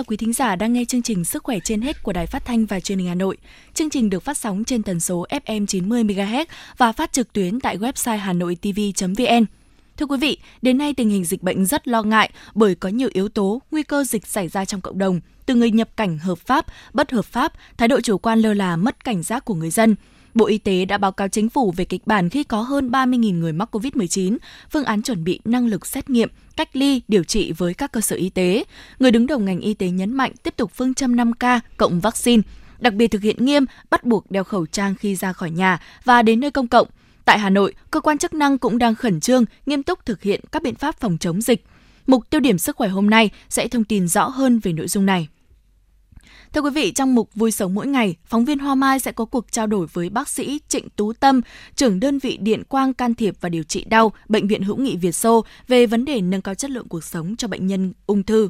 Chào quý thính giả đang nghe chương trình Sức khỏe trên hết của Đài Phát thanh và Truyền hình Hà Nội. Chương trình được phát sóng trên tần số FM 90 MHz và phát trực tuyến tại website hanoitv.vn. Thưa quý vị, đến nay tình hình dịch bệnh rất lo ngại bởi có nhiều yếu tố nguy cơ dịch xảy ra trong cộng đồng, từ người nhập cảnh hợp pháp, bất hợp pháp, thái độ chủ quan lơ là, mất cảnh giác của người dân. Bộ Y tế đã báo cáo chính phủ về kịch bản khi có hơn 30.000 người mắc COVID-19, phương án chuẩn bị năng lực xét nghiệm, cách ly, điều trị với các cơ sở y tế. Người đứng đầu ngành y tế nhấn mạnh tiếp tục phương châm 5K cộng vaccine, đặc biệt thực hiện nghiêm bắt buộc đeo khẩu trang khi ra khỏi nhà và đến nơi công cộng. Tại Hà Nội, cơ quan chức năng cũng đang khẩn trương, nghiêm túc thực hiện các biện pháp phòng chống dịch. Mục tiêu điểm sức khỏe hôm nay sẽ thông tin rõ hơn về nội dung này. Thưa quý vị, trong mục Vui sống mỗi ngày, phóng viên Hoa Mai sẽ có cuộc trao đổi với bác sĩ Trịnh Tú Tâm, trưởng đơn vị điện quang can thiệp và điều trị đau, Bệnh viện Hữu nghị Việt Xô về vấn đề nâng cao chất lượng cuộc sống cho bệnh nhân ung thư.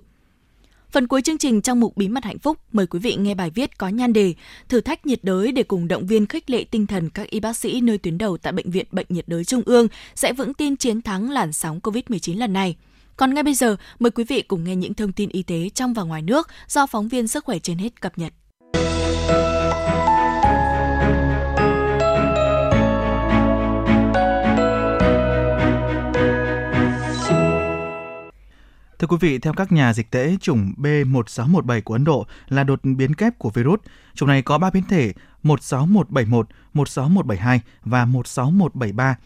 Phần cuối chương trình trong mục Bí mật hạnh phúc, mời quý vị nghe bài viết có nhan đề Thử thách nhiệt đới để cùng động viên khích lệ tinh thần các y bác sĩ nơi tuyến đầu tại Bệnh viện Bệnh nhiệt đới Trung ương sẽ vững tin chiến thắng làn sóng COVID-19 lần này. Còn ngay bây giờ, mời quý vị cùng nghe những thông tin y tế trong và ngoài nước do phóng viên Sức khỏe trên hết cập nhật. Thưa quý vị, theo các nhà dịch tễ, chủng B1617 của Ấn Độ là đột biến kép của virus. Chủng này có 3 biến thể 16171, 16172 và 16173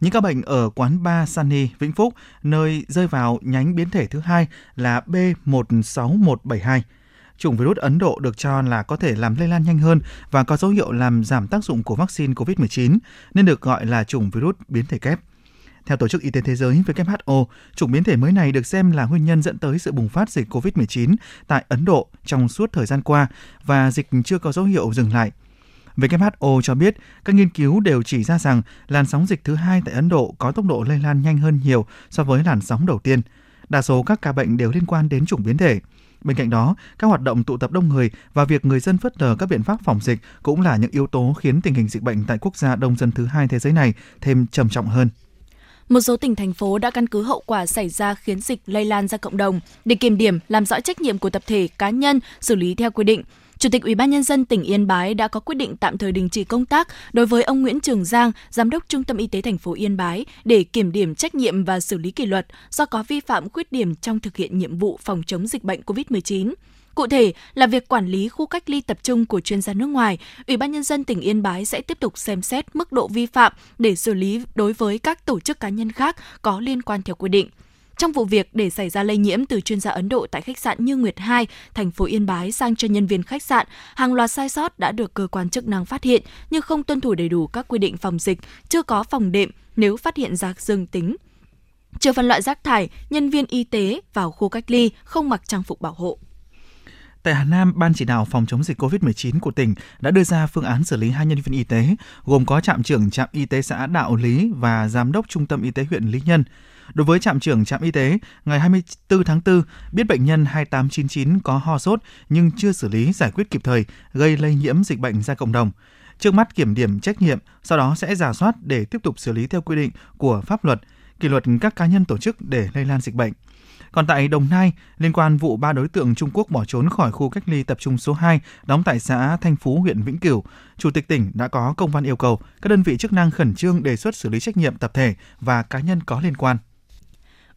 những ca bệnh ở quán Ba Sunny, Vĩnh Phúc, nơi rơi vào nhánh biến thể thứ hai là B16172. Chủng virus Ấn Độ được cho là có thể làm lây lan nhanh hơn và có dấu hiệu làm giảm tác dụng của vaccine COVID-19, nên được gọi là chủng virus biến thể kép. Theo Tổ chức Y tế Thế giới WHO, chủng biến thể mới này được xem là nguyên nhân dẫn tới sự bùng phát dịch COVID-19 tại Ấn Độ trong suốt thời gian qua và dịch chưa có dấu hiệu dừng lại. WHO cho biết các nghiên cứu đều chỉ ra rằng làn sóng dịch thứ hai tại Ấn Độ có tốc độ lây lan nhanh hơn nhiều so với làn sóng đầu tiên. Đa số các ca bệnh đều liên quan đến chủng biến thể. Bên cạnh đó, các hoạt động tụ tập đông người và việc người dân phớt lờ các biện pháp phòng dịch cũng là những yếu tố khiến tình hình dịch bệnh tại quốc gia đông dân thứ hai thế giới này thêm trầm trọng hơn. Một số tỉnh thành phố đã căn cứ hậu quả xảy ra khiến dịch lây lan ra cộng đồng để kiểm điểm, làm rõ trách nhiệm của tập thể, cá nhân, xử lý theo quy định. Chủ tịch Ủy ban nhân dân tỉnh Yên Bái đã có quyết định tạm thời đình chỉ công tác đối với ông Nguyễn Trường Giang, giám đốc Trung tâm Y tế thành phố Yên Bái để kiểm điểm trách nhiệm và xử lý kỷ luật do có vi phạm khuyết điểm trong thực hiện nhiệm vụ phòng chống dịch bệnh COVID-19. Cụ thể là việc quản lý khu cách ly tập trung của chuyên gia nước ngoài, Ủy ban nhân dân tỉnh Yên Bái sẽ tiếp tục xem xét mức độ vi phạm để xử lý đối với các tổ chức cá nhân khác có liên quan theo quy định. Trong vụ việc để xảy ra lây nhiễm từ chuyên gia Ấn Độ tại khách sạn Như Nguyệt 2, thành phố Yên Bái sang cho nhân viên khách sạn, hàng loạt sai sót đã được cơ quan chức năng phát hiện như không tuân thủ đầy đủ các quy định phòng dịch, chưa có phòng đệm nếu phát hiện ra dương tính. Chưa phân loại rác thải, nhân viên y tế vào khu cách ly không mặc trang phục bảo hộ. Tại Hà Nam, Ban chỉ đạo phòng chống dịch COVID-19 của tỉnh đã đưa ra phương án xử lý hai nhân viên y tế, gồm có trạm trưởng trạm y tế xã Đạo Lý và giám đốc trung tâm y tế huyện Lý Nhân. Đối với trạm trưởng trạm y tế, ngày 24 tháng 4, biết bệnh nhân 2899 có ho sốt nhưng chưa xử lý giải quyết kịp thời, gây lây nhiễm dịch bệnh ra cộng đồng. Trước mắt kiểm điểm trách nhiệm, sau đó sẽ giả soát để tiếp tục xử lý theo quy định của pháp luật, kỷ luật các cá nhân tổ chức để lây lan dịch bệnh. Còn tại Đồng Nai, liên quan vụ ba đối tượng Trung Quốc bỏ trốn khỏi khu cách ly tập trung số 2 đóng tại xã Thanh Phú, huyện Vĩnh Cửu, Chủ tịch tỉnh đã có công văn yêu cầu các đơn vị chức năng khẩn trương đề xuất xử lý trách nhiệm tập thể và cá nhân có liên quan.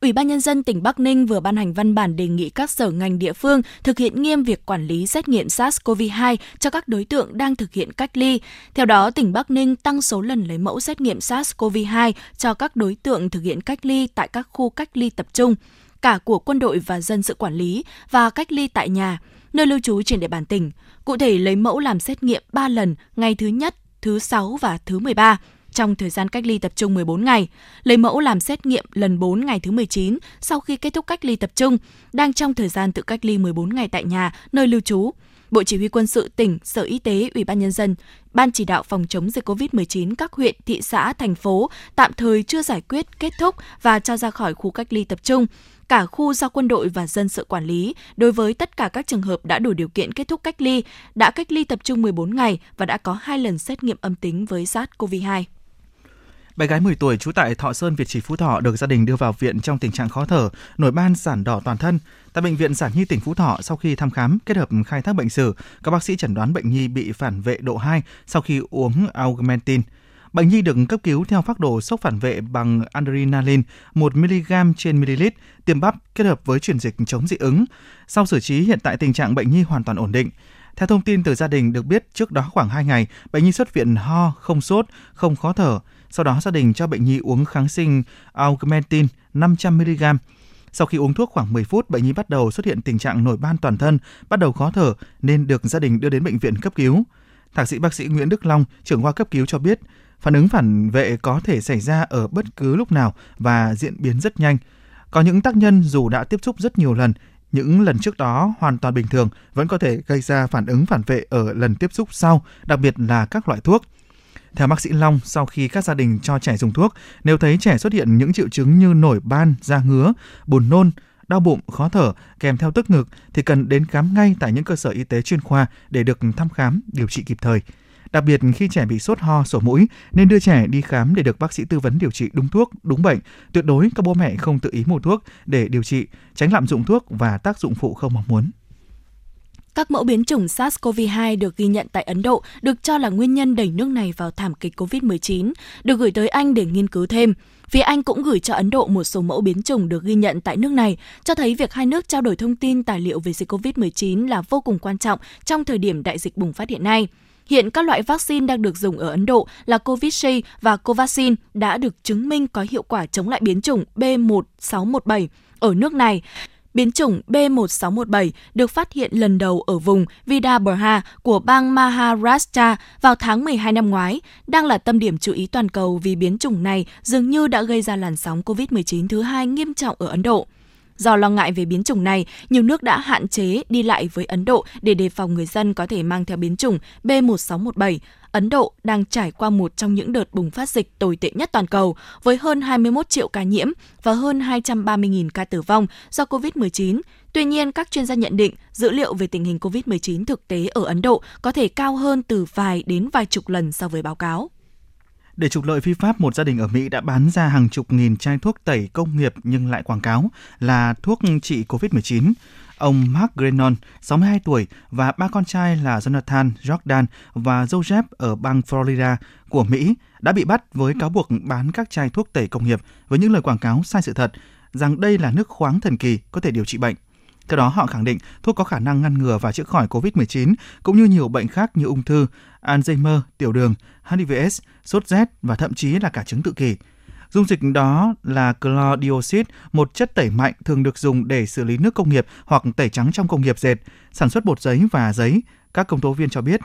Ủy ban Nhân dân tỉnh Bắc Ninh vừa ban hành văn bản đề nghị các sở ngành địa phương thực hiện nghiêm việc quản lý xét nghiệm SARS-CoV-2 cho các đối tượng đang thực hiện cách ly. Theo đó, tỉnh Bắc Ninh tăng số lần lấy mẫu xét nghiệm SARS-CoV-2 cho các đối tượng thực hiện cách ly tại các khu cách ly tập trung, cả của quân đội và dân sự quản lý và cách ly tại nhà, nơi lưu trú trên địa bàn tỉnh. Cụ thể lấy mẫu làm xét nghiệm 3 lần ngày thứ nhất, thứ 6 và thứ 13 trong thời gian cách ly tập trung 14 ngày, lấy mẫu làm xét nghiệm lần 4 ngày thứ 19 sau khi kết thúc cách ly tập trung, đang trong thời gian tự cách ly 14 ngày tại nhà, nơi lưu trú. Bộ Chỉ huy Quân sự tỉnh, Sở Y tế, Ủy ban Nhân dân, Ban chỉ đạo phòng chống dịch COVID-19 các huyện, thị xã, thành phố tạm thời chưa giải quyết, kết thúc và cho ra khỏi khu cách ly tập trung cả khu do quân đội và dân sự quản lý đối với tất cả các trường hợp đã đủ điều kiện kết thúc cách ly, đã cách ly tập trung 14 ngày và đã có hai lần xét nghiệm âm tính với SARS-CoV-2. Bé gái 10 tuổi trú tại Thọ Sơn, Việt Trì, Phú Thọ được gia đình đưa vào viện trong tình trạng khó thở, nổi ban sản đỏ toàn thân. Tại bệnh viện Sản Nhi tỉnh Phú Thọ, sau khi thăm khám kết hợp khai thác bệnh sử, các bác sĩ chẩn đoán bệnh nhi bị phản vệ độ 2 sau khi uống Augmentin. Bệnh nhi được cấp cứu theo phác đồ sốc phản vệ bằng adrenaline 1 mg trên ml, tiêm bắp kết hợp với chuyển dịch chống dị ứng. Sau xử trí, hiện tại tình trạng bệnh nhi hoàn toàn ổn định. Theo thông tin từ gia đình được biết, trước đó khoảng 2 ngày, bệnh nhi xuất viện ho, không sốt, không khó thở. Sau đó gia đình cho bệnh nhi uống kháng sinh Augmentin 500mg. Sau khi uống thuốc khoảng 10 phút, bệnh nhi bắt đầu xuất hiện tình trạng nổi ban toàn thân, bắt đầu khó thở nên được gia đình đưa đến bệnh viện cấp cứu. Thạc sĩ bác sĩ Nguyễn Đức Long, trưởng khoa cấp cứu cho biết, phản ứng phản vệ có thể xảy ra ở bất cứ lúc nào và diễn biến rất nhanh. Có những tác nhân dù đã tiếp xúc rất nhiều lần, những lần trước đó hoàn toàn bình thường vẫn có thể gây ra phản ứng phản vệ ở lần tiếp xúc sau, đặc biệt là các loại thuốc. Theo bác sĩ Long, sau khi các gia đình cho trẻ dùng thuốc, nếu thấy trẻ xuất hiện những triệu chứng như nổi ban, da ngứa, buồn nôn, đau bụng, khó thở kèm theo tức ngực thì cần đến khám ngay tại những cơ sở y tế chuyên khoa để được thăm khám, điều trị kịp thời. Đặc biệt khi trẻ bị sốt ho, sổ mũi nên đưa trẻ đi khám để được bác sĩ tư vấn điều trị đúng thuốc, đúng bệnh. Tuyệt đối các bố mẹ không tự ý mua thuốc để điều trị, tránh lạm dụng thuốc và tác dụng phụ không mong muốn. Các mẫu biến chủng SARS-CoV-2 được ghi nhận tại Ấn Độ được cho là nguyên nhân đẩy nước này vào thảm kịch COVID-19, được gửi tới Anh để nghiên cứu thêm. Phía Anh cũng gửi cho Ấn Độ một số mẫu biến chủng được ghi nhận tại nước này, cho thấy việc hai nước trao đổi thông tin tài liệu về dịch COVID-19 là vô cùng quan trọng trong thời điểm đại dịch bùng phát hiện nay. Hiện các loại vaccine đang được dùng ở Ấn Độ là Covishield và Covaxin đã được chứng minh có hiệu quả chống lại biến chủng B1617 ở nước này. Biến chủng B1617 được phát hiện lần đầu ở vùng Vidarbha của bang Maharashtra vào tháng 12 năm ngoái, đang là tâm điểm chú ý toàn cầu vì biến chủng này dường như đã gây ra làn sóng COVID-19 thứ hai nghiêm trọng ở Ấn Độ. Do lo ngại về biến chủng này, nhiều nước đã hạn chế đi lại với Ấn Độ để đề phòng người dân có thể mang theo biến chủng B1617. Ấn Độ đang trải qua một trong những đợt bùng phát dịch tồi tệ nhất toàn cầu, với hơn 21 triệu ca nhiễm và hơn 230.000 ca tử vong do COVID-19. Tuy nhiên, các chuyên gia nhận định dữ liệu về tình hình COVID-19 thực tế ở Ấn Độ có thể cao hơn từ vài đến vài chục lần so với báo cáo. Để trục lợi phi pháp, một gia đình ở Mỹ đã bán ra hàng chục nghìn chai thuốc tẩy công nghiệp nhưng lại quảng cáo là thuốc trị COVID-19. Ông Mark Grenon, 62 tuổi, và ba con trai là Jonathan, Jordan và Joseph ở bang Florida của Mỹ đã bị bắt với cáo buộc bán các chai thuốc tẩy công nghiệp với những lời quảng cáo sai sự thật rằng đây là nước khoáng thần kỳ có thể điều trị bệnh. Theo đó, họ khẳng định thuốc có khả năng ngăn ngừa và chữa khỏi COVID-19 cũng như nhiều bệnh khác như ung thư, Alzheimer, tiểu đường, HIVS, sốt rét và thậm chí là cả chứng tự kỷ. Dung dịch đó là chlordioxide, một chất tẩy mạnh thường được dùng để xử lý nước công nghiệp hoặc tẩy trắng trong công nghiệp dệt, sản xuất bột giấy và giấy, các công tố viên cho biết.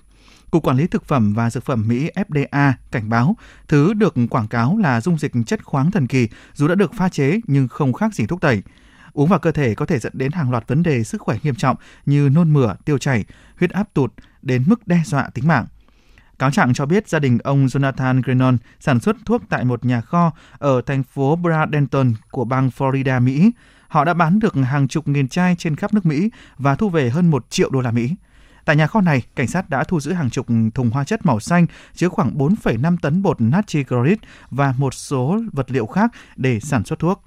Cục Quản lý Thực phẩm và Dược phẩm Mỹ FDA cảnh báo thứ được quảng cáo là dung dịch chất khoáng thần kỳ dù đã được pha chế nhưng không khác gì thuốc tẩy. Uống vào cơ thể có thể dẫn đến hàng loạt vấn đề sức khỏe nghiêm trọng như nôn mửa, tiêu chảy, huyết áp tụt đến mức đe dọa tính mạng. Cáo trạng cho biết gia đình ông Jonathan Grenon sản xuất thuốc tại một nhà kho ở thành phố Bradenton của bang Florida, Mỹ. Họ đã bán được hàng chục nghìn chai trên khắp nước Mỹ và thu về hơn một triệu đô la Mỹ. Tại nhà kho này, cảnh sát đã thu giữ hàng chục thùng hóa chất màu xanh chứa khoảng 4,5 tấn bột natri chloride và một số vật liệu khác để sản xuất thuốc.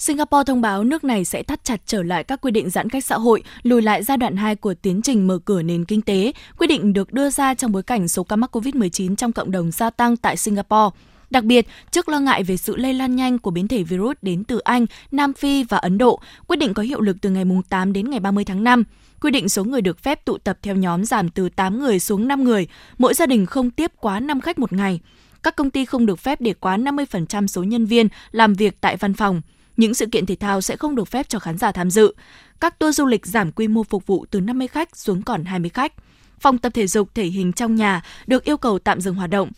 Singapore thông báo nước này sẽ thắt chặt trở lại các quy định giãn cách xã hội, lùi lại giai đoạn 2 của tiến trình mở cửa nền kinh tế. Quyết định được đưa ra trong bối cảnh số ca mắc COVID-19 trong cộng đồng gia tăng tại Singapore. Đặc biệt, trước lo ngại về sự lây lan nhanh của biến thể virus đến từ Anh, Nam Phi và Ấn Độ, quyết định có hiệu lực từ ngày 8 đến ngày 30 tháng 5. Quy định số người được phép tụ tập theo nhóm giảm từ 8 người xuống 5 người, mỗi gia đình không tiếp quá 5 khách một ngày. Các công ty không được phép để quá 50% số nhân viên làm việc tại văn phòng. Những sự kiện thể thao sẽ không được phép cho khán giả tham dự. Các tour du lịch giảm quy mô phục vụ từ 50 khách xuống còn 20 khách. Phòng tập thể dục thể hình trong nhà được yêu cầu tạm dừng hoạt động.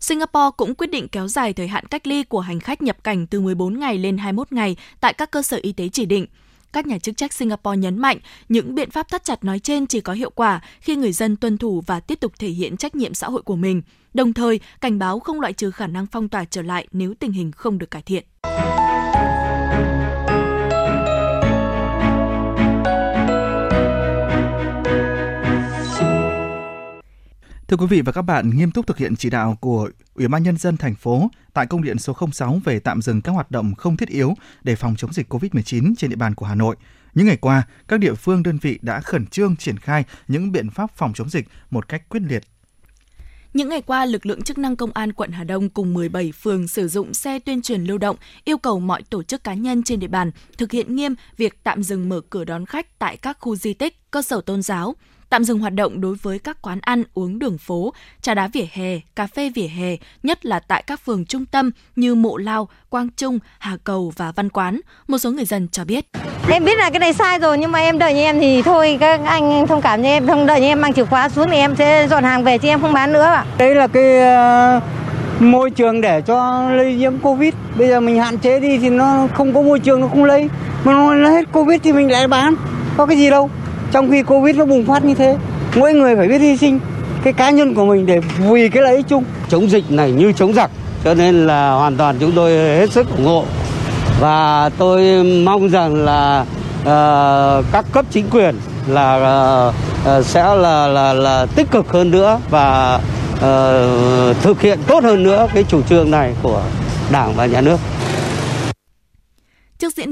Singapore cũng quyết định kéo dài thời hạn cách ly của hành khách nhập cảnh từ 14 ngày lên 21 ngày tại các cơ sở y tế chỉ định. Các nhà chức trách Singapore nhấn mạnh những biện pháp thắt chặt nói trên chỉ có hiệu quả khi người dân tuân thủ và tiếp tục thể hiện trách nhiệm xã hội của mình, đồng thời cảnh báo không loại trừ khả năng phong tỏa trở lại nếu tình hình không được cải thiện. Thưa quý vị và các bạn, nghiêm túc thực hiện chỉ đạo của Ủy ban Nhân dân thành phố tại công điện số 06 về tạm dừng các hoạt động không thiết yếu để phòng chống dịch COVID-19 trên địa bàn của Hà Nội. Những ngày qua, các địa phương đơn vị đã khẩn trương triển khai những biện pháp phòng chống dịch một cách quyết liệt, những ngày qua, lực lượng chức năng công an quận Hà Đông cùng 17 phường sử dụng xe tuyên truyền lưu động, yêu cầu mọi tổ chức cá nhân trên địa bàn thực hiện nghiêm việc tạm dừng mở cửa đón khách tại các khu di tích, cơ sở tôn giáo, tạm dừng hoạt động đối với các quán ăn uống đường phố, trà đá vỉa hè, cà phê vỉa hè, nhất là tại các phường trung tâm như Mộ Lao, Quang Trung, Hà Cầu và Văn Quán. Một số người dân cho biết. Em biết là cái này sai rồi nhưng mà em đợi như em thì thôi các anh thông cảm như em, không đợi như em mang chìa khóa xuống thì em sẽ dọn hàng về chứ em không bán nữa ạ. Đây là cái uh, môi trường để cho lây nhiễm Covid. Bây giờ mình hạn chế đi thì nó không có môi trường nó không lây. Mà nó hết Covid thì mình lại bán. Có cái gì đâu trong khi covid nó bùng phát như thế mỗi người phải biết hy sinh cái cá nhân của mình để vì cái lợi ích chung chống dịch này như chống giặc cho nên là hoàn toàn chúng tôi hết sức ủng hộ và tôi mong rằng là uh, các cấp chính quyền là uh, sẽ là là là tích cực hơn nữa và uh, thực hiện tốt hơn nữa cái chủ trương này của Đảng và nhà nước.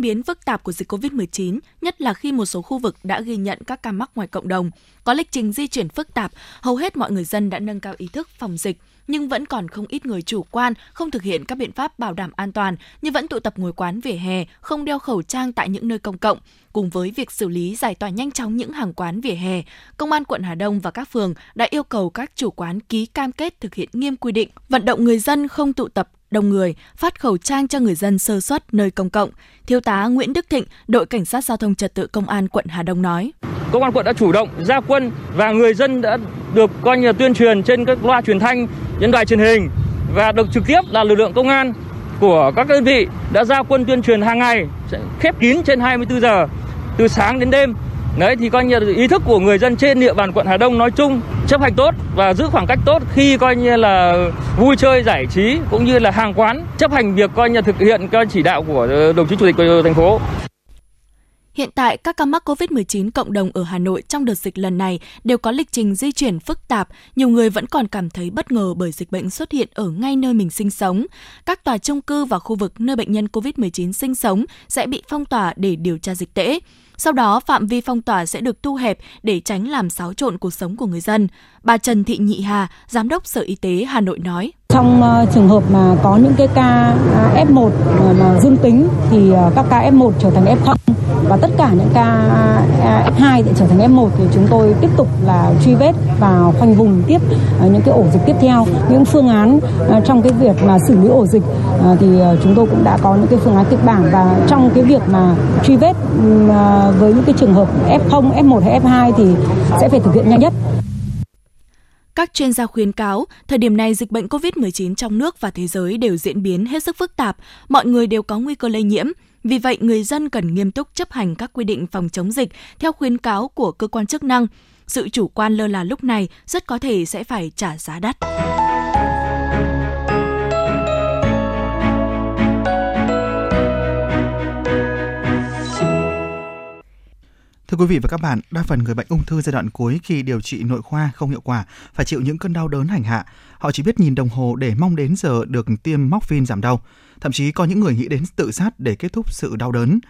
Biến phức tạp của dịch COVID-19, nhất là khi một số khu vực đã ghi nhận các ca mắc ngoài cộng đồng, có lịch trình di chuyển phức tạp, hầu hết mọi người dân đã nâng cao ý thức phòng dịch, nhưng vẫn còn không ít người chủ quan, không thực hiện các biện pháp bảo đảm an toàn như vẫn tụ tập ngồi quán vỉa hè, không đeo khẩu trang tại những nơi công cộng. Cùng với việc xử lý giải tỏa nhanh chóng những hàng quán vỉa hè, Công an quận Hà Đông và các phường đã yêu cầu các chủ quán ký cam kết thực hiện nghiêm quy định, vận động người dân không tụ tập đông người, phát khẩu trang cho người dân sơ suất nơi công cộng. Thiếu tá Nguyễn Đức Thịnh, đội cảnh sát giao thông trật tự công an quận Hà Đông nói: Công an quận đã chủ động ra quân và người dân đã được coi như tuyên truyền trên các loa truyền thanh, trên đài truyền hình và được trực tiếp là lực lượng công an của các đơn vị đã ra quân tuyên truyền hàng ngày khép kín trên 24 giờ từ sáng đến đêm Đấy thì coi như là ý thức của người dân trên địa bàn quận Hà Đông nói chung chấp hành tốt và giữ khoảng cách tốt khi coi như là vui chơi giải trí cũng như là hàng quán chấp hành việc coi như thực hiện các chỉ đạo của ờ, đồng chí chủ tịch của thành phố. Hiện tại, các ca mắc COVID-19 cộng đồng ở Hà Nội trong đợt dịch lần này đều có lịch trình di chuyển phức tạp, nhiều người vẫn còn cảm thấy bất ngờ bởi dịch bệnh xuất hiện ở ngay nơi mình sinh sống. Các tòa chung cư và khu vực nơi bệnh nhân COVID-19 sinh sống sẽ bị phong tỏa để điều tra dịch tễ. Sau đó, phạm vi phong tỏa sẽ được thu hẹp để tránh làm xáo trộn cuộc sống của người dân. Bà Trần Thị Nhị Hà, Giám đốc Sở Y tế Hà Nội nói. Trong ờ, trường hợp mà có những cái ca à, F1 ờ, mà dương tính thì ờ, các ca F1 trở thành F0 và tất cả những ca à, F2 để trở thành F1 thì chúng tôi tiếp tục là truy vết và khoanh vùng tiếp những cái ổ dịch tiếp theo. Những phương án trong cái việc mà xử lý ổ dịch thì chúng tôi cũng đã có những cái phương án kịch bản và trong cái việc mà truy vết với những cái trường hợp F0, F1 hay F2 thì sẽ phải thực hiện nhanh nhất. Các chuyên gia khuyến cáo, thời điểm này dịch bệnh COVID-19 trong nước và thế giới đều diễn biến hết sức phức tạp, mọi người đều có nguy cơ lây nhiễm. Vì vậy, người dân cần nghiêm túc chấp hành các quy định phòng chống dịch theo khuyến cáo của cơ quan chức năng. Sự chủ quan lơ là lúc này rất có thể sẽ phải trả giá đắt. Thưa quý vị và các bạn, đa phần người bệnh ung thư giai đoạn cuối khi điều trị nội khoa không hiệu quả phải chịu những cơn đau đớn hành hạ. Họ chỉ biết nhìn đồng hồ để mong đến giờ được tiêm morphine giảm đau. Thậm chí có những người nghĩ đến tự sát để kết thúc sự đau đớn.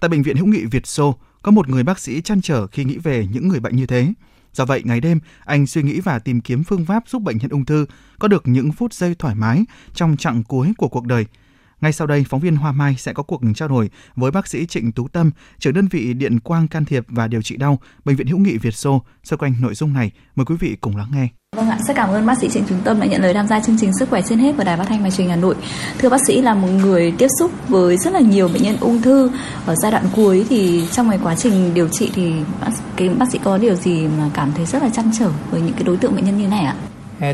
Tại bệnh viện hữu nghị Việt Xô, có một người bác sĩ chăn trở khi nghĩ về những người bệnh như thế. Do vậy, ngày đêm, anh suy nghĩ và tìm kiếm phương pháp giúp bệnh nhân ung thư có được những phút giây thoải mái trong chặng cuối của cuộc đời – ngay sau đây, phóng viên Hoa Mai sẽ có cuộc trao đổi với bác sĩ Trịnh Tú Tâm, trưởng đơn vị điện quang can thiệp và điều trị đau, Bệnh viện Hữu nghị Việt Xô. Xoay quanh nội dung này, mời quý vị cùng lắng nghe. Vâng ạ, rất cảm ơn bác sĩ Trịnh Tú Tâm đã nhận lời tham gia chương trình Sức khỏe trên hết của Đài Phát thanh và Truyền Hà Nội. Thưa bác sĩ là một người tiếp xúc với rất là nhiều bệnh nhân ung thư ở giai đoạn cuối thì trong cái quá trình điều trị thì bác, cái bác sĩ có điều gì mà cảm thấy rất là chăn trở với những cái đối tượng bệnh nhân như này ạ?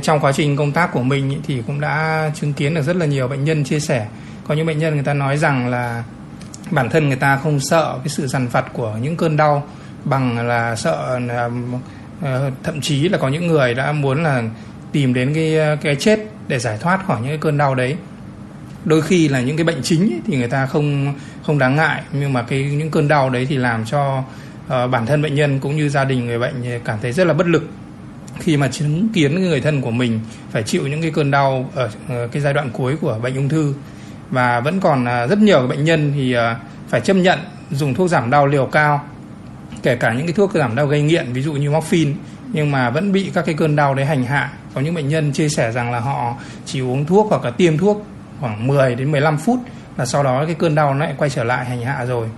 Trong quá trình công tác của mình thì cũng đã chứng kiến được rất là nhiều bệnh nhân chia sẻ có những bệnh nhân người ta nói rằng là bản thân người ta không sợ cái sự dằn vặt của những cơn đau bằng là sợ là, ờ, thậm chí là có những người đã muốn là tìm đến cái ờ, cái chết để giải thoát khỏi những cái cơn đau đấy. Đôi khi là những cái bệnh chính ấy, thì người ta không không đáng ngại nhưng mà cái những cơn đau đấy thì làm cho uh, bản thân bệnh nhân cũng như gia đình người bệnh cảm thấy rất là bất lực. Khi mà chứng kiến người thân của mình phải chịu những cái cơn đau ở cái giai đoạn cuối của bệnh ung thư và vẫn còn à, rất nhiều bệnh nhân thì à, phải chấp nhận dùng thuốc giảm đau liều cao, kể cả những cái thuốc giảm đau gây nghiện, ví dụ như morphine, nhưng mà vẫn bị các cái cơn đau đấy hành hạ. Có những bệnh nhân chia sẻ rằng là họ chỉ uống thuốc hoặc là tiêm thuốc khoảng 10 đến 15 phút là sau đó cái cơn đau nó lại quay trở lại hành hạ rồi.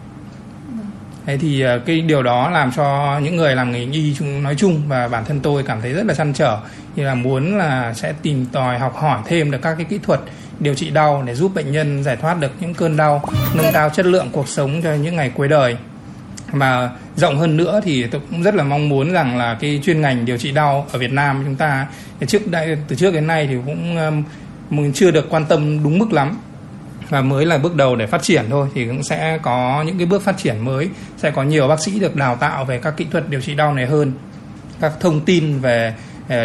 Thế thì à, cái điều đó làm cho những người làm nghề y nói chung và bản thân tôi cảm thấy rất là chăn trở, như là muốn là sẽ tìm tòi, học hỏi thêm được các cái kỹ thuật điều trị đau để giúp bệnh nhân giải thoát được những cơn đau, nâng cao chất lượng cuộc sống cho những ngày cuối đời. Mà rộng hơn nữa thì tôi cũng rất là mong muốn rằng là cái chuyên ngành điều trị đau ở Việt Nam chúng ta trước đây từ trước đến nay thì cũng um, chưa được quan tâm đúng mức lắm. Và mới là bước đầu để phát triển thôi, thì cũng sẽ có những cái bước phát triển mới, sẽ có nhiều bác sĩ được đào tạo về các kỹ thuật điều trị đau này hơn, các thông tin về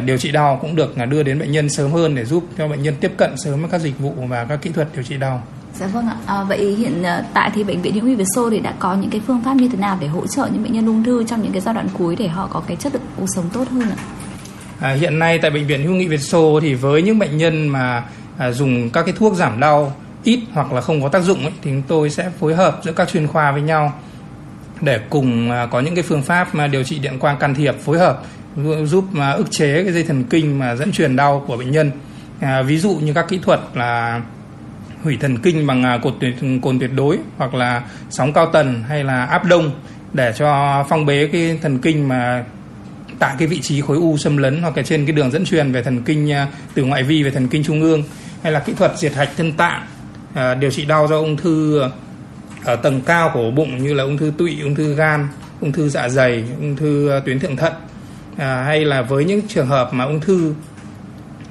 điều trị đau cũng được đưa đến bệnh nhân sớm hơn để giúp cho bệnh nhân tiếp cận sớm với các dịch vụ và các kỹ thuật điều trị đau. Dạ vâng ạ. À, vậy hiện ờ, tại thì bệnh viện hữu nghị Việt Xô thì đã có những cái phương pháp như thế nào để hỗ trợ những bệnh nhân ung thư trong những cái giai đoạn cuối để họ có cái chất lượng cuộc sống tốt hơn ạ? À, hiện nay tại bệnh viện hữu nghị Việt Xô thì với những bệnh nhân mà à, dùng các cái thuốc giảm đau ít hoặc là không có tác dụng ấy, thì chúng tôi sẽ phối hợp giữa các chuyên khoa với nhau để cùng à, có những cái phương pháp mà điều trị điện quang can thiệp phối hợp giúp mà ức chế cái dây thần kinh mà dẫn truyền đau của bệnh nhân. À, ví dụ như các kỹ thuật là hủy thần kinh bằng à, cột tuyệt, cồn tuyệt đối hoặc là sóng cao tần hay là áp đông để cho phong bế cái thần kinh mà tại cái vị trí khối u xâm lấn hoặc là trên cái đường dẫn truyền về thần kinh à, từ ngoại vi về thần kinh trung ương hay là kỹ thuật diệt hạch thân tạng à, điều trị đau do ung thư ở tầng cao của bụng như là ung thư tụy ung thư gan ung thư dạ dày ung thư tuyến thượng thận à, hay là với những trường hợp mà ung thư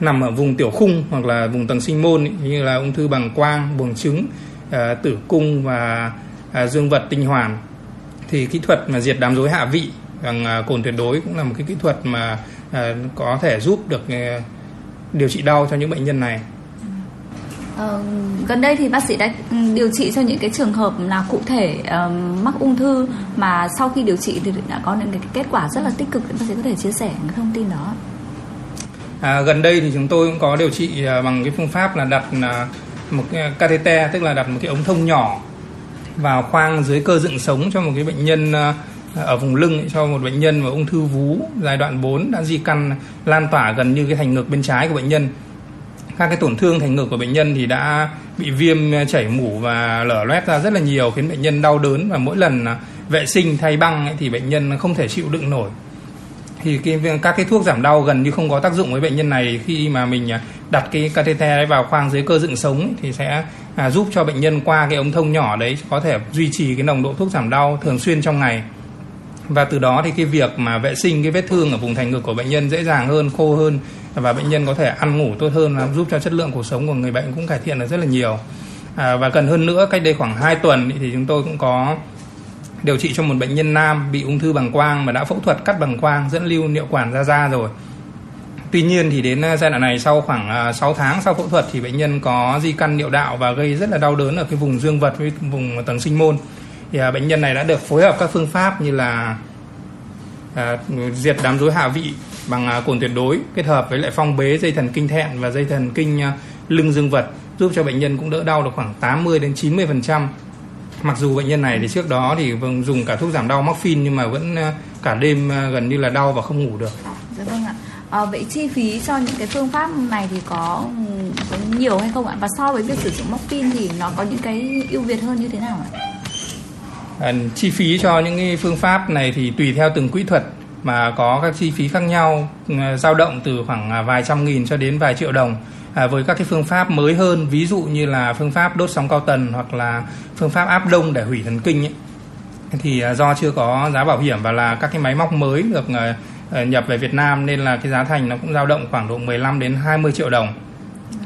nằm ở vùng tiểu khung hoặc là vùng tầng sinh môn như là ung thư bằng quang, buồng trứng, à, tử cung và à, dương vật tinh hoàn thì kỹ thuật mà diệt đám rối hạ vị bằng à, cồn tuyệt đối cũng là một cái kỹ thuật mà à, có thể giúp được à, điều trị đau cho những bệnh nhân này. Ờ, gần đây thì bác sĩ đã ừ, điều trị cho những cái trường hợp là cụ thể uh, mắc ung thư mà sau khi điều trị thì đã có những cái kết quả rất là tích cực bác sĩ có thể chia sẻ cái thông tin đó. À, gần đây thì chúng tôi cũng có điều trị à, bằng cái phương pháp là đặt à, một cái catheter tức là đặt một cái ống thông nhỏ vào khoang dưới cơ dựng sống cho một cái bệnh nhân à, ở vùng lưng ấy, cho một bệnh nhân mà ung thư vú giai đoạn 4 đã di căn lan tỏa gần như cái thành ngực bên trái của bệnh nhân các cái tổn thương thành ngực của bệnh nhân thì đã bị viêm à, chảy mủ và lở loét ra rất là nhiều khiến bệnh nhân đau đớn. Và mỗi lần à, vệ sinh thay băng ấy, thì bệnh nhân không thể chịu đựng nổi. Thì cái, các cái thuốc giảm đau gần như không có tác dụng với bệnh nhân này. Khi mà mình à, đặt cái catheter vào khoang dưới cơ dựng sống thì sẽ à, giúp cho bệnh nhân qua cái ống thông nhỏ đấy có thể duy trì cái nồng độ thuốc giảm đau thường xuyên trong ngày. Và từ đó thì cái việc mà vệ sinh cái vết thương ở vùng thành ngực của bệnh nhân dễ dàng hơn khô hơn và bệnh nhân có thể ăn ngủ tốt hơn và giúp cho chất lượng cuộc sống của người bệnh cũng cải thiện được rất là nhiều à, và gần hơn nữa cách đây khoảng 2 tuần thì chúng tôi cũng có điều trị cho một bệnh nhân nam bị ung thư bằng quang mà đã phẫu thuật cắt bằng quang dẫn lưu niệu quản ra da rồi Tuy nhiên thì đến à, giai đoạn này sau khoảng à, 6 tháng sau phẫu thuật thì bệnh nhân có di căn niệu đạo và gây rất là đau đớn ở cái vùng dương vật với vùng tầng sinh môn. Thì à, bệnh nhân này đã được phối hợp các phương pháp như là à, diệt đám rối hạ vị bằng à, cồn tuyệt đối kết hợp với lại phong bế dây thần kinh thẹn và dây thần kinh à, lưng dương vật giúp cho bệnh nhân cũng đỡ đau được khoảng 80 đến 90 phần trăm mặc dù bệnh nhân này thì trước đó thì vâng, dùng cả thuốc giảm đau morphine nhưng mà vẫn ờ, cả đêm gần như là đau và không ngủ được. Dạ vâng ạ. À, vậy chi phí cho những cái phương pháp này thì có, có nhiều hay không ạ? Và so với việc sử dụng morphine thì nó có những cái ưu việt hơn như thế nào ạ? À, chi phí cho những cái phương pháp này thì tùy theo từng kỹ thuật mà có các chi phí khác nhau ừ, dao động từ khoảng à, vài trăm nghìn cho đến vài triệu đồng à, với các cái phương pháp mới hơn ví dụ như là phương pháp đốt sóng cao tần hoặc là phương pháp áp đông để hủy thần kinh ấy, thì à, do chưa có giá bảo hiểm và là các cái máy móc mới được à, à nhập về Việt Nam nên là cái giá thành nó cũng dao động khoảng độ 15 đến 20 triệu đồng.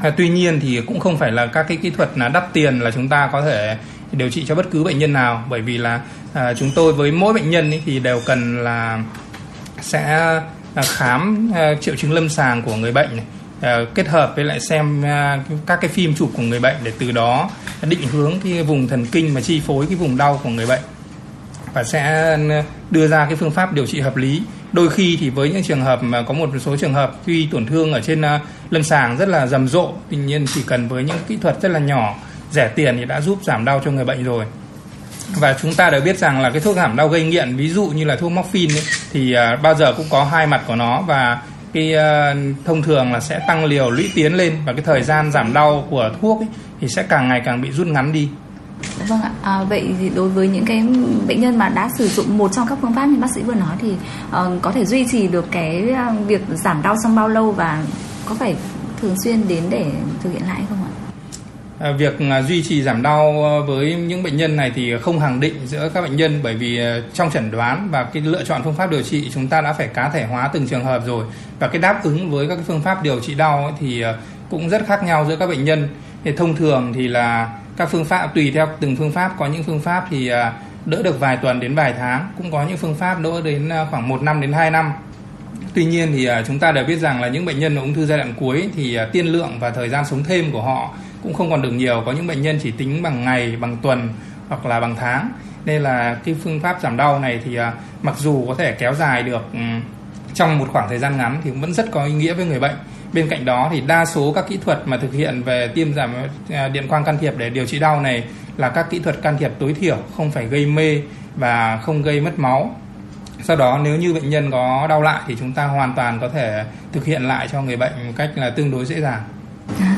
À, tuy nhiên thì cũng không phải là các cái kỹ thuật là đắt tiền là chúng ta có thể điều trị cho bất cứ bệnh nhân nào bởi vì là à, chúng tôi với mỗi bệnh nhân ấy thì đều cần là sẽ à, khám à, triệu chứng lâm sàng của người bệnh này. À, kết hợp với lại xem các cái phim chụp của người bệnh để từ đó định hướng cái vùng thần kinh mà chi phối cái vùng đau của người bệnh. Và sẽ đưa ra cái phương pháp điều trị hợp lý. Đôi khi thì với những trường hợp mà có một số trường hợp tuy tổn thương ở trên lâm sàng rất là rầm rộ, tuy nhiên chỉ cần với những kỹ thuật rất là nhỏ, rẻ tiền thì đã giúp giảm đau cho người bệnh rồi và chúng ta đều biết rằng là cái thuốc giảm đau gây nghiện ví dụ như là thuốc morphine ấy, thì uh, bao giờ cũng có hai mặt của nó và cái uh, thông thường là sẽ tăng liều lũy tiến lên và cái thời gian giảm đau của thuốc ấy, thì sẽ càng ngày càng bị rút ngắn đi Vâng ạ, à, vậy thì đối với những cái bệnh nhân mà đã sử dụng một trong các phương pháp như bác sĩ vừa nói thì uh, có thể duy trì được cái à, việc giảm đau trong bao lâu và có phải thường xuyên đến để thực hiện lại không ạ? À, việc à, duy trì giảm đau ờ, với những bệnh nhân này thì không hàng định giữa các bệnh nhân bởi vì ờ, trong chẩn đoán và cái lựa chọn phương pháp điều trị, chúng ta đã phải cá thể hóa từng trường hợp rồi. Và cái đáp ứng với các cái phương pháp điều trị đau ấy thì ờ, cũng rất khác nhau giữa các bệnh nhân. Thì thông thường thì là các phương pháp, tùy theo từng phương pháp, có những phương pháp thì đỡ được vài tuần đến vài tháng, cũng có những phương pháp đỡ đến khoảng 1 năm đến 2 năm. Tuy nhiên thì chúng ta đều biết rằng là những bệnh nhân ung thư giai đoạn cuối thì tiên lượng và thời gian sống thêm của họ cũng không còn được nhiều. Có những bệnh nhân chỉ tính bằng ngày, bằng tuần hoặc là bằng tháng. Nên là cái phương pháp giảm đau này thì à, mặc dù có thể kéo dài được ừ, trong một khoảng thời gian ngắn thì vẫn rất có ý nghĩa với người bệnh. Bên cạnh đó thì đa số các kỹ thuật mà thực hiện về tiêm giảm à, điện quang can thiệp để điều trị đau này là các kỹ thuật can thiệp tối thiểu, không phải gây mê và không gây mất máu. Sau đó nếu như bệnh nhân có đau lại thì chúng ta hoàn toàn có thể thực hiện lại cho người bệnh một cách là tương đối dễ dàng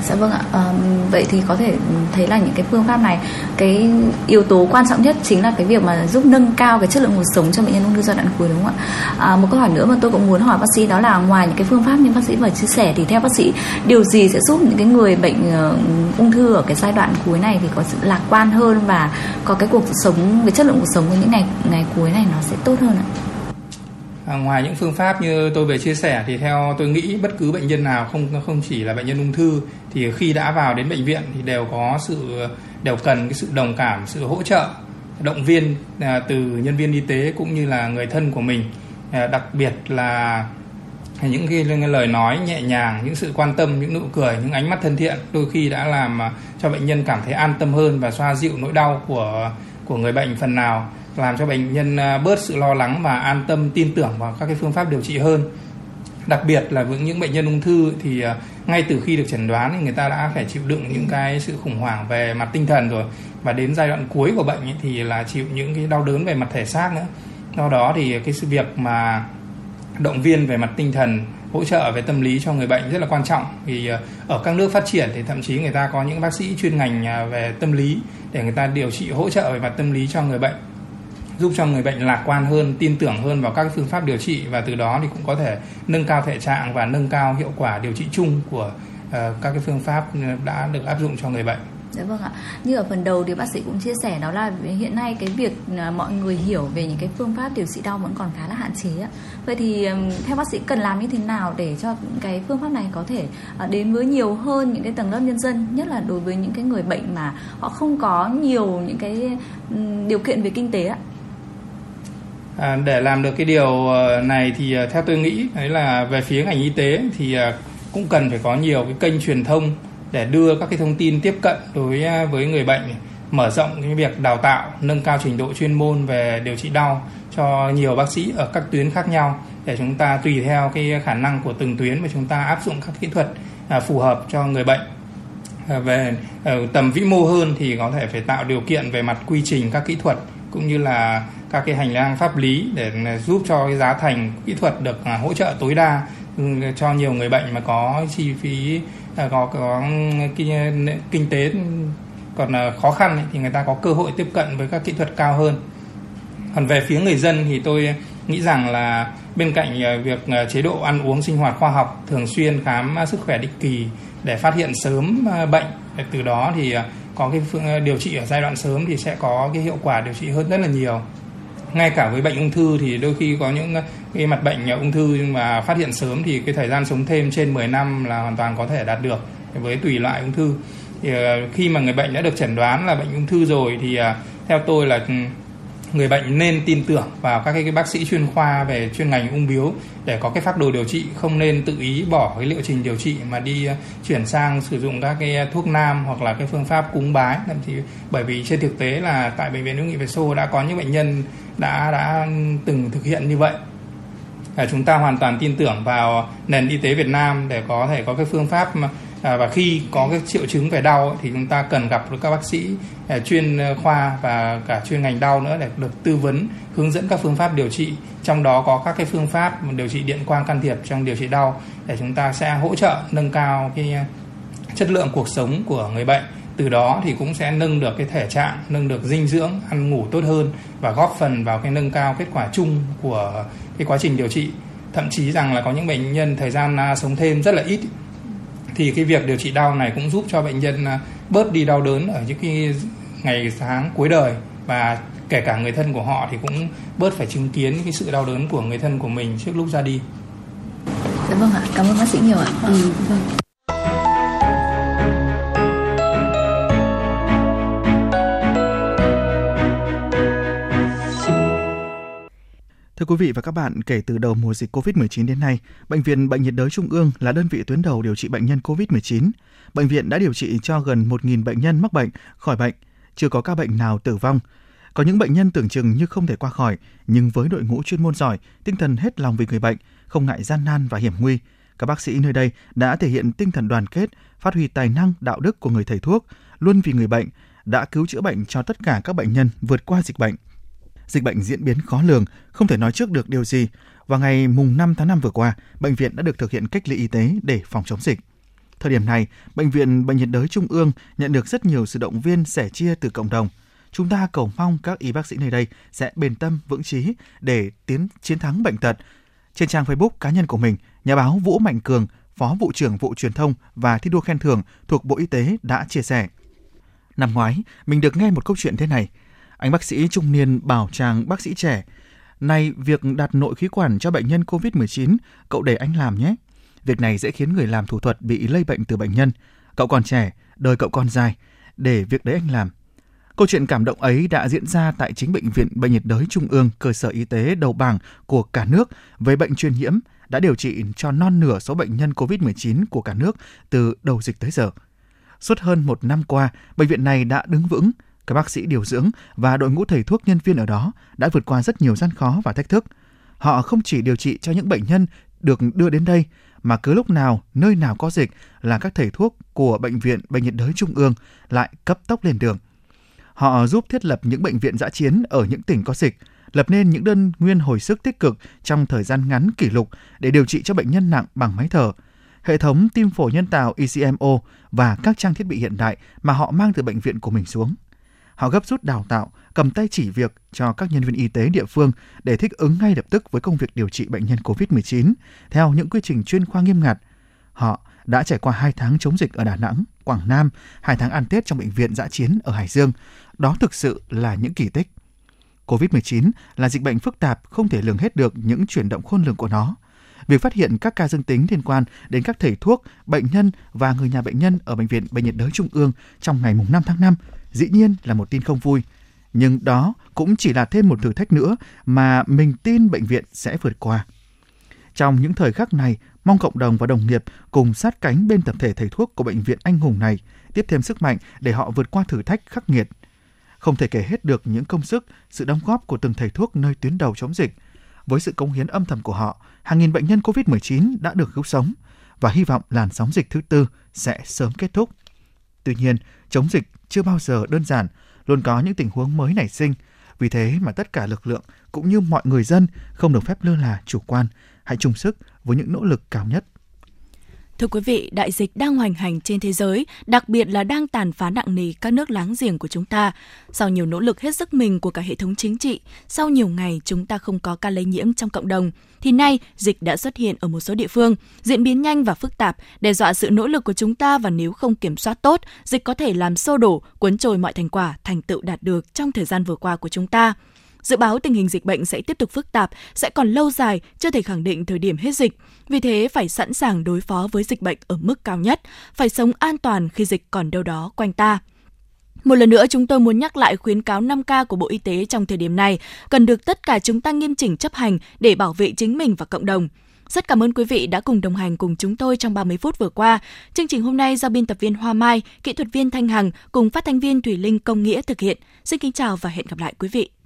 dạ vâng ạ. À, vậy thì có thể thấy là những cái phương pháp này, cái yếu tố quan trọng nhất chính là cái việc mà giúp nâng cao cái chất lượng cuộc sống cho bệnh nhân ung thư giai đoạn cuối đúng không ạ? À, một câu hỏi nữa mà tôi cũng muốn hỏi bác sĩ đó là ngoài những cái phương pháp như bác sĩ vừa chia sẻ thì theo bác sĩ điều gì sẽ giúp những cái người bệnh uh, ung thư ở cái giai đoạn cuối này thì có sự lạc quan hơn và có cái cuộc sống, cái chất lượng cuộc sống của những ngày ngày cuối này nó sẽ tốt hơn ạ? À, ngoài những phương pháp như tôi vừa chia sẻ thì theo tôi nghĩ bất cứ bệnh nhân nào không không chỉ là bệnh nhân ung thư thì khi đã vào đến bệnh viện thì đều có sự đều cần cái sự đồng cảm sự hỗ trợ động viên à, từ nhân viên y tế cũng như là người thân của mình. À, đặc biệt là những cái lời nói nhẹ nhàng những sự quan tâm những nụ cười những ánh mắt thân thiện đôi khi đã làm à, cho bệnh nhân cảm thấy an tâm hơn và xoa dịu nỗi đau của của người bệnh phần nào làm cho bệnh nhân à, bớt sự lo lắng và an tâm, tin tưởng vào các cái phương pháp điều trị hơn. Đặc biệt là với những bệnh nhân ung thư thì à, ngay từ khi được chẩn đoán thì người ta đã phải chịu đựng những cái sự khủng hoảng về mặt tinh thần rồi. Và đến giai đoạn cuối của bệnh thì là chịu những cái đau đớn về mặt thể xác nữa. Do đó thì cái sự việc mà động viên về mặt tinh thần, hỗ trợ về tâm lý cho người bệnh rất là quan trọng. Vì à, ở các nước phát triển thì thậm chí người ta có những bác sĩ chuyên ngành về tâm lý để người ta điều trị, hỗ trợ về mặt tâm lý cho người bệnh giúp cho người bệnh lạc quan hơn tin tưởng hơn vào các phương pháp điều trị và từ đó thì cũng có thể nâng cao thể trạng và nâng cao hiệu quả điều trị chung của uh, các cái phương pháp ờ, đã được áp dụng cho người bệnh Dạ vâng ạ. Như ở phần đầu thì bác sĩ cũng chia sẻ đó là hiện nay cái việc ờ, mọi người hiểu về những cái phương pháp điều trị đau vẫn còn khá là hạn chế. Vậy thì theo bác sĩ cần làm như thế nào để cho cái phương pháp này có thể đến với nhiều hơn những cái tầng lớp nhân dân, nhất là đối với những cái người bệnh mà họ không có nhiều những cái điều kiện về kinh tế ạ? À, để làm được cái điều ờ, này thì ờ, theo tôi nghĩ đấy là về phía ngành y tế thì ờ, cũng cần phải có nhiều cái kênh truyền thông để đưa các cái thông tin tiếp cận đối à, với người bệnh mở rộng cái việc đào tạo nâng cao trình độ chuyên môn về điều trị đau cho nhiều bác sĩ ở các tuyến khác nhau để chúng ta tùy theo cái khả năng của từng tuyến mà chúng ta áp dụng các kỹ thuật à, phù hợp cho người bệnh. À, về tầm vĩ mô hơn thì có thể phải tạo điều kiện về mặt quy trình các kỹ thuật cũng như là các cái hành lang pháp lý để ừ, giúp cho cái giá thành kỹ thuật được à, hỗ trợ tối đa ừ, cho nhiều người bệnh mà có chi phí à, có có ừ, kinh, kinh tế còn ờ, khó khăn thì người ta có cơ hội tiếp cận với các kỹ thuật cao hơn. Còn về phía người dân thì tôi nghĩ rằng là bên cạnh ờ, việc ờ, chế độ ăn uống sinh hoạt khoa học thường xuyên khám à, sức khỏe định kỳ để phát hiện sớm bệnh từ đó thì có cái phương điều trị ở giai đoạn sớm thì sẽ có cái hiệu quả điều trị hơn rất là nhiều ngay cả với bệnh ung thư thì đôi khi có những ờ, cái mặt bệnh ờ, ung thư nhưng mà phát hiện sớm thì cái thời gian sống thêm trên 10 năm là hoàn toàn có thể đạt được với tùy loại ung thư. Thì ờ, khi mà người bệnh đã được chẩn đoán là bệnh ung thư rồi thì theo tôi là ừ, người bệnh nên tin tưởng vào các cái bác sĩ chuyên khoa về chuyên ngành ung biếu để có cái phác đồ điều trị, không nên tự ý bỏ cái liệu trình điều trị mà đi ờ, chuyển sang sử dụng các cái ờ, thuốc nam hoặc là cái phương pháp cúng bái. Thậm chí bởi vì trên thực tế là tại bệnh viện hữu nghị Việt Xô đã có những bệnh nhân đã đã từng thực hiện như vậy. Là chúng ta hoàn toàn tin tưởng vào nền y tế Việt Nam để có thể có cái phương pháp mà À, và khi có cái triệu chứng về đau thì chúng ta cần gặp được các bác sĩ à, chuyên à, khoa và cả chuyên ngành đau nữa để được tư vấn hướng dẫn các phương pháp điều trị. Trong đó có các cái phương pháp điều trị điện quang can thiệp trong điều trị đau để chúng ta sẽ hỗ trợ nâng cao cái à, chất lượng cuộc sống của người bệnh. Từ đó thì cũng sẽ nâng được cái thể trạng nâng được dinh dưỡng ăn ngủ tốt hơn và góp phần vào cái nâng cao kết quả chung của cái quá trình điều trị. Thậm chí rằng là có những bệnh nhân thời gian sống thêm rất là ít thì cái việc điều trị đau này cũng giúp cho bệnh nhân à, bớt đi đau đớn ở những cái ngày tháng cuối đời và kể cả người thân của họ thì cũng bớt phải chứng kiến cái sự đau đớn của người thân của mình trước lúc ra đi. Dạ vâng ạ, cảm ơn bác sĩ nhiều ạ. Ừ, Thưa quý vị và các bạn, kể từ đầu mùa dịch COVID-19 đến nay, Bệnh viện Bệnh nhiệt đới Trung ương là đơn vị tuyến đầu điều trị bệnh nhân COVID-19. Bệnh viện đã điều trị cho gần 1.000 bệnh nhân mắc bệnh, khỏi bệnh, chưa có ca bệnh nào tử vong. Có những bệnh nhân tưởng chừng như không thể qua khỏi, nhưng với đội ngũ chuyên môn giỏi, tinh thần hết lòng vì người bệnh, không ngại gian nan và hiểm nguy, các bác sĩ nơi đây đã thể hiện tinh thần đoàn kết, phát huy tài năng, đạo đức của người thầy thuốc, luôn vì người bệnh, đã cứu chữa bệnh cho tất cả các bệnh nhân vượt qua dịch bệnh dịch bệnh diễn biến khó lường, không thể nói trước được điều gì. và ngày mùng 5 tháng 5 vừa qua, bệnh viện đã được thực hiện cách ly y tế để phòng chống dịch. Thời điểm này, bệnh viện Bệnh nhiệt đới Trung ương nhận được rất nhiều sự động viên sẻ chia từ cộng đồng. Chúng ta cầu mong các y bác sĩ nơi đây sẽ bền tâm vững chí để tiến chiến thắng bệnh tật. Trên trang Facebook cá nhân của mình, nhà báo Vũ Mạnh Cường, Phó vụ trưởng vụ truyền thông và thi đua khen thưởng thuộc Bộ Y tế đã chia sẻ. Năm ngoái, mình được nghe một câu chuyện thế này – anh bác sĩ trung niên bảo chàng bác sĩ trẻ, này việc đặt nội khí quản cho bệnh nhân COVID-19, cậu để anh làm nhé. Việc này dễ khiến người làm thủ thuật bị lây bệnh từ bệnh nhân. Cậu còn trẻ, đời cậu còn dài, để việc đấy anh làm. Câu chuyện cảm động ấy đã diễn ra tại chính bệnh viện Bệnh nhiệt đới Trung ương, cơ sở y tế đầu bảng của cả nước với bệnh truyền nhiễm, đã điều trị cho non nửa số bệnh nhân COVID-19 của cả nước từ đầu dịch tới giờ. Suốt hơn một năm qua, bệnh viện này đã đứng vững, các bác sĩ điều dưỡng và đội ngũ thầy thuốc nhân viên ở đó đã vượt qua rất nhiều gian khó và thách thức. Họ không chỉ điều trị cho những bệnh nhân được đưa đến đây, mà cứ lúc nào, nơi nào có dịch là các thầy thuốc của Bệnh viện Bệnh nhiệt đới Trung ương lại cấp tốc lên đường. Họ giúp thiết lập những bệnh viện giã chiến ở những tỉnh có dịch, lập nên những đơn nguyên hồi sức tích cực trong thời gian ngắn kỷ lục để điều trị cho bệnh nhân nặng bằng máy thở. Hệ thống tim phổi nhân tạo ECMO và các trang thiết bị hiện đại mà họ mang từ bệnh viện của mình xuống. Họ gấp rút đào tạo, cầm tay chỉ việc cho các nhân viên y tế địa phương để thích ứng ngay lập tức với công việc điều trị bệnh nhân COVID-19 theo những quy trình chuyên khoa nghiêm ngặt. Họ đã trải qua 2 tháng chống dịch ở Đà Nẵng, Quảng Nam, 2 tháng ăn Tết trong bệnh viện giã chiến ở Hải Dương. Đó thực sự là những kỳ tích. COVID-19 là dịch bệnh phức tạp, không thể lường hết được những chuyển động khôn lường của nó. Việc phát hiện các ca dương tính liên quan đến các thầy thuốc, bệnh nhân và người nhà bệnh nhân ở Bệnh viện Bệnh nhiệt đới Trung ương trong ngày 5 tháng 5 dĩ nhiên là một tin không vui. Nhưng đó cũng chỉ là thêm một thử thách nữa mà mình tin bệnh viện sẽ vượt qua. Trong những thời khắc này, mong cộng đồng và đồng nghiệp cùng sát cánh bên tập thể thầy thuốc của bệnh viện anh hùng này tiếp thêm sức mạnh để họ vượt qua thử thách khắc nghiệt. Không thể kể hết được những công sức, sự đóng góp của từng thầy thuốc nơi tuyến đầu chống dịch. Với sự cống hiến âm thầm của họ, hàng nghìn bệnh nhân COVID-19 đã được cứu sống và hy vọng làn sóng dịch thứ tư sẽ sớm kết thúc. Tuy nhiên, chống dịch chưa bao giờ đơn giản, luôn có những tình huống mới nảy sinh. Vì thế mà tất cả lực lượng cũng như mọi người dân không được phép lơ là chủ quan, hãy chung sức với những nỗ lực cao nhất Thưa quý vị, đại dịch đang hoành hành trên thế giới, đặc biệt là đang tàn phá nặng nề các nước láng giềng của chúng ta. Sau nhiều nỗ lực hết sức mình của cả hệ thống chính trị, sau nhiều ngày chúng ta không có ca lây nhiễm trong cộng đồng, thì nay dịch đã xuất hiện ở một số địa phương, diễn biến nhanh và phức tạp, đe dọa sự nỗ lực của chúng ta và nếu không kiểm soát tốt, dịch có thể làm xô đổ, cuốn trôi mọi thành quả, thành tựu đạt được trong thời gian vừa qua của chúng ta. Dự báo tình hình dịch bệnh sẽ tiếp tục phức tạp, sẽ còn lâu dài, chưa thể khẳng định thời điểm hết dịch. Vì thế phải sẵn sàng đối phó với dịch bệnh ở mức cao nhất, phải sống an toàn khi dịch còn đâu đó quanh ta. Một lần nữa chúng tôi muốn nhắc lại khuyến cáo 5K của Bộ Y tế trong thời điểm này cần được tất cả chúng ta nghiêm chỉnh chấp hành để bảo vệ chính mình và cộng đồng. Rất cảm ơn quý vị đã cùng đồng hành cùng chúng tôi trong 30 phút vừa qua. Chương trình hôm nay do biên tập viên Hoa Mai, kỹ thuật viên Thanh Hằng cùng phát thanh viên Thủy Linh Công Nghĩa thực hiện. Xin kính chào và hẹn gặp lại quý vị.